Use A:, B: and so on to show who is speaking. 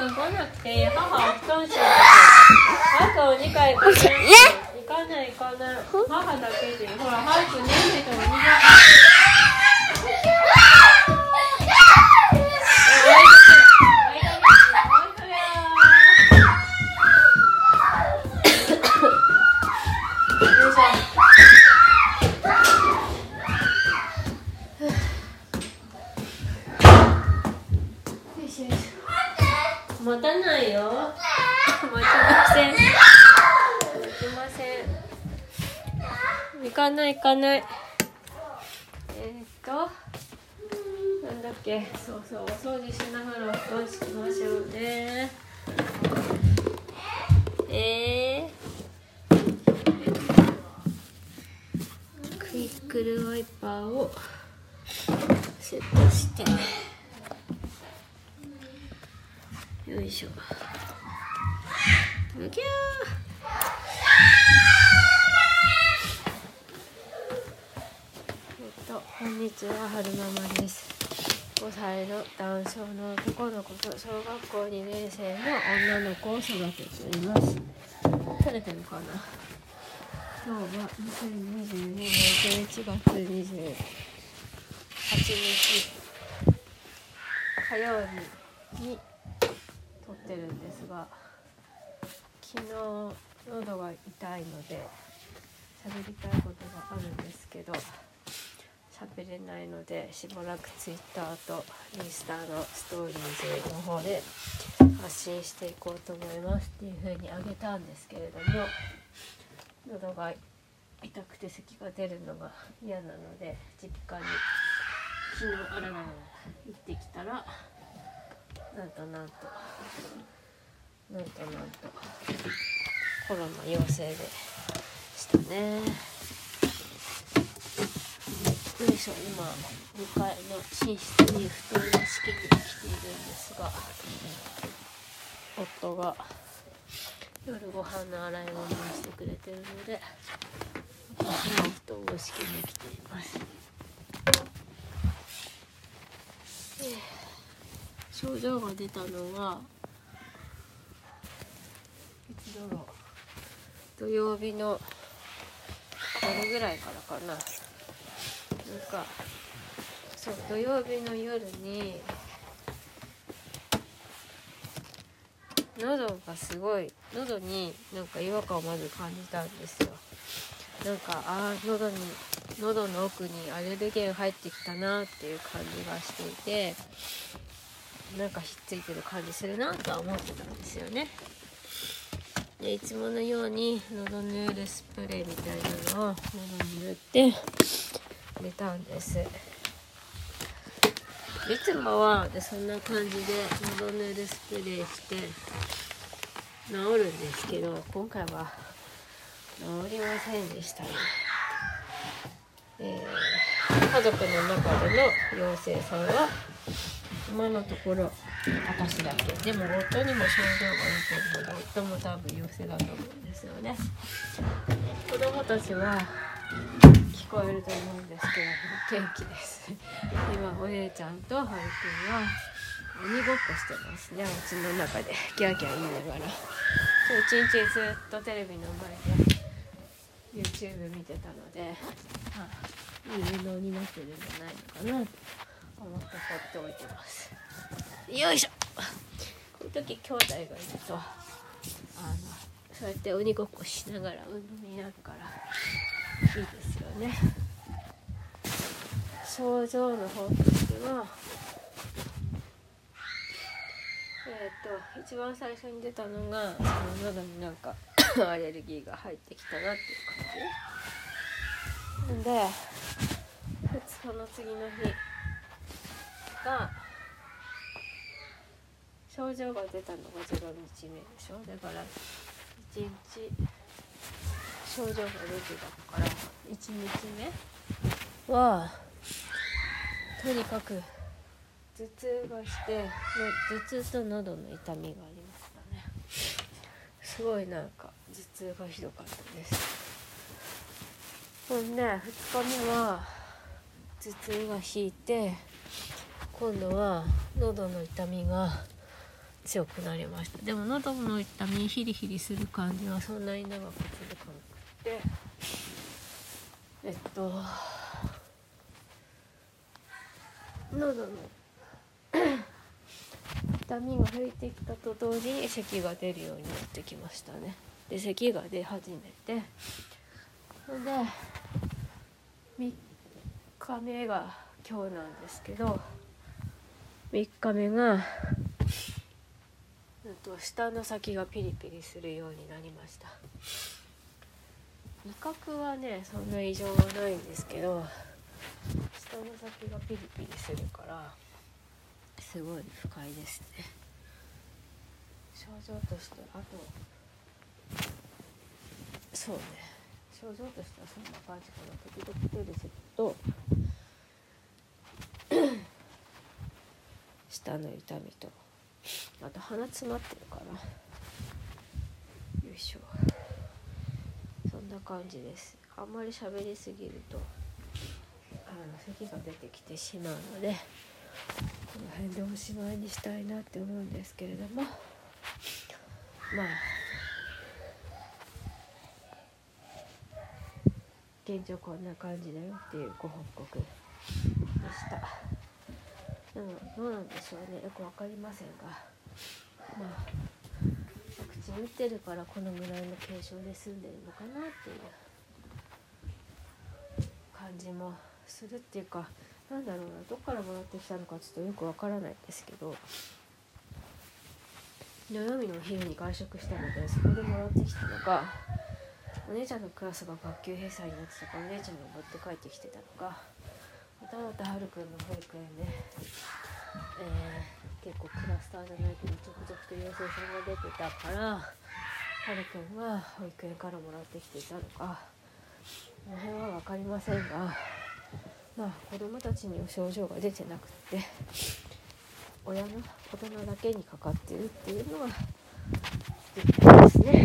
A: くん来なくて母お布団しよう早くお二階行かない。行かない。行かない。母だけでほら早くねんねとお二階持たないよ。持ちません。持ちません。行かない行かない。えー、っと。なんだっけ。そうそう、お掃除しながらお布団敷きましょうね。えー。クイックルワイパーをセットして。よいしょ。むきゃえっと、こんにちは、はるママです。5歳のダウン症の男の子と小学校2年生の女の子を育てています。取れてるかな？今日は2022年11月28日火曜日に撮ってるんですが昨日喉が痛いので喋りたいことがあるんですけど喋れないのでしばらく Twitter とインスタのストーリーズの方で発信していこうと思いますっていう風にあげたんですけれども喉が痛くて咳が出るのが嫌なので実家に昨日あららら行ってきたらなんとなんとなんとなんとコロナ陽性でしたね。よいしょ今2階の寝室に布団を敷きに来ているんですが夫が夜ご飯の洗い物をしてくれてるので私は布団を敷きに来ています、えー症状が出たのはいつだろう土曜日の夜ぐらいからかな。なんかそう土曜日の夜に喉がすごい喉になんか違和感をまず感じたんですよ。なんかあー喉に喉の奥にアレルゲン入ってきたなっていう感じがしていてなんかひっついてる感じするなとは思ってたんですよね。でいつものように喉ヌールスプレーみたいなのを喉に塗って寝たんです。いつもはでそんな感じで喉ヌールスプレーして治るんですけど今回は治りませんでした。ね、えー家族の中での陽性さんは今のところ。私だけ。でも夫にも症状が出てるので夫も多分陽性だと思うんですよね。子供たちは聞こえると思うんですけど元気です。今お姉ちゃんとはるくんは鬼ごっこしてますね。お家の中で。キャーキャー言いながら。今日一日ずっとテレビの前で YouTube 見てたので、あい。い運動になってるんじゃないのかな。と思って放っておいてます。よいしょ。こういう時兄弟がいるとあのそうやって鬼ごっこしながら運動になるからいいですよね。症状の方としてはえっ、と一番最初に出たのがその喉になんか アレルギーが入ってきたなっていう感じ。で2日の次の日が症状が出たのが0日目でしょ。だから1日症状が出てたから1日目はとにかく頭痛がしての頭痛と喉の痛みがありましたね。すごいなんか頭痛がひどかったです。ほんで2日目は頭痛が引いて今度は喉の痛みが強くなりました。でも喉の痛みヒリヒリする感じはそんなに長く続かなくて。えっと喉の痛みが引いてきたと同時に咳が出るようになってきましたね。で咳が出始めてそれで3日目が今日なんですけど3日目が、うんと、下の先がピリピリするようになりました。味覚はねそんな異常はないんですけど下の先がピリピリするからすごい不快ですね。症状としてあとそうね。症状としてはそんな感じかな。時々出るせと下の痛みと。あと鼻詰まってるから。よいしょ。そんな感じです。あんまり喋りすぎるとあの咳が出てきてしまうのでこの辺でおしまいにしたいなって思うんですけれども。まあ。現状こんな感じだよっていうご報告でした。でもどうなんでしょうねよく分かりませんが。まあワクチン打ってるからこのぐらいの軽症で済んでるのかなっていう感じもするっていうかなんだろうなどっからもらってきたのかちょっとよくわからないんですけど。土曜日のお昼に外食したのでそこでもらってきたのかお姉ちゃんのクラスが学級閉鎖になってたからお姉ちゃんが持って帰ってきてたのかたまたはるくんの保育園で、えー、結構クラスターじゃないけど続々と陽性さんが出てたからはるくんが保育園からもらってきていたのかこの辺は分かりませんが。まあ子どもたちには症状が出てなくって親の大人だけにかかってるっていうのはですね。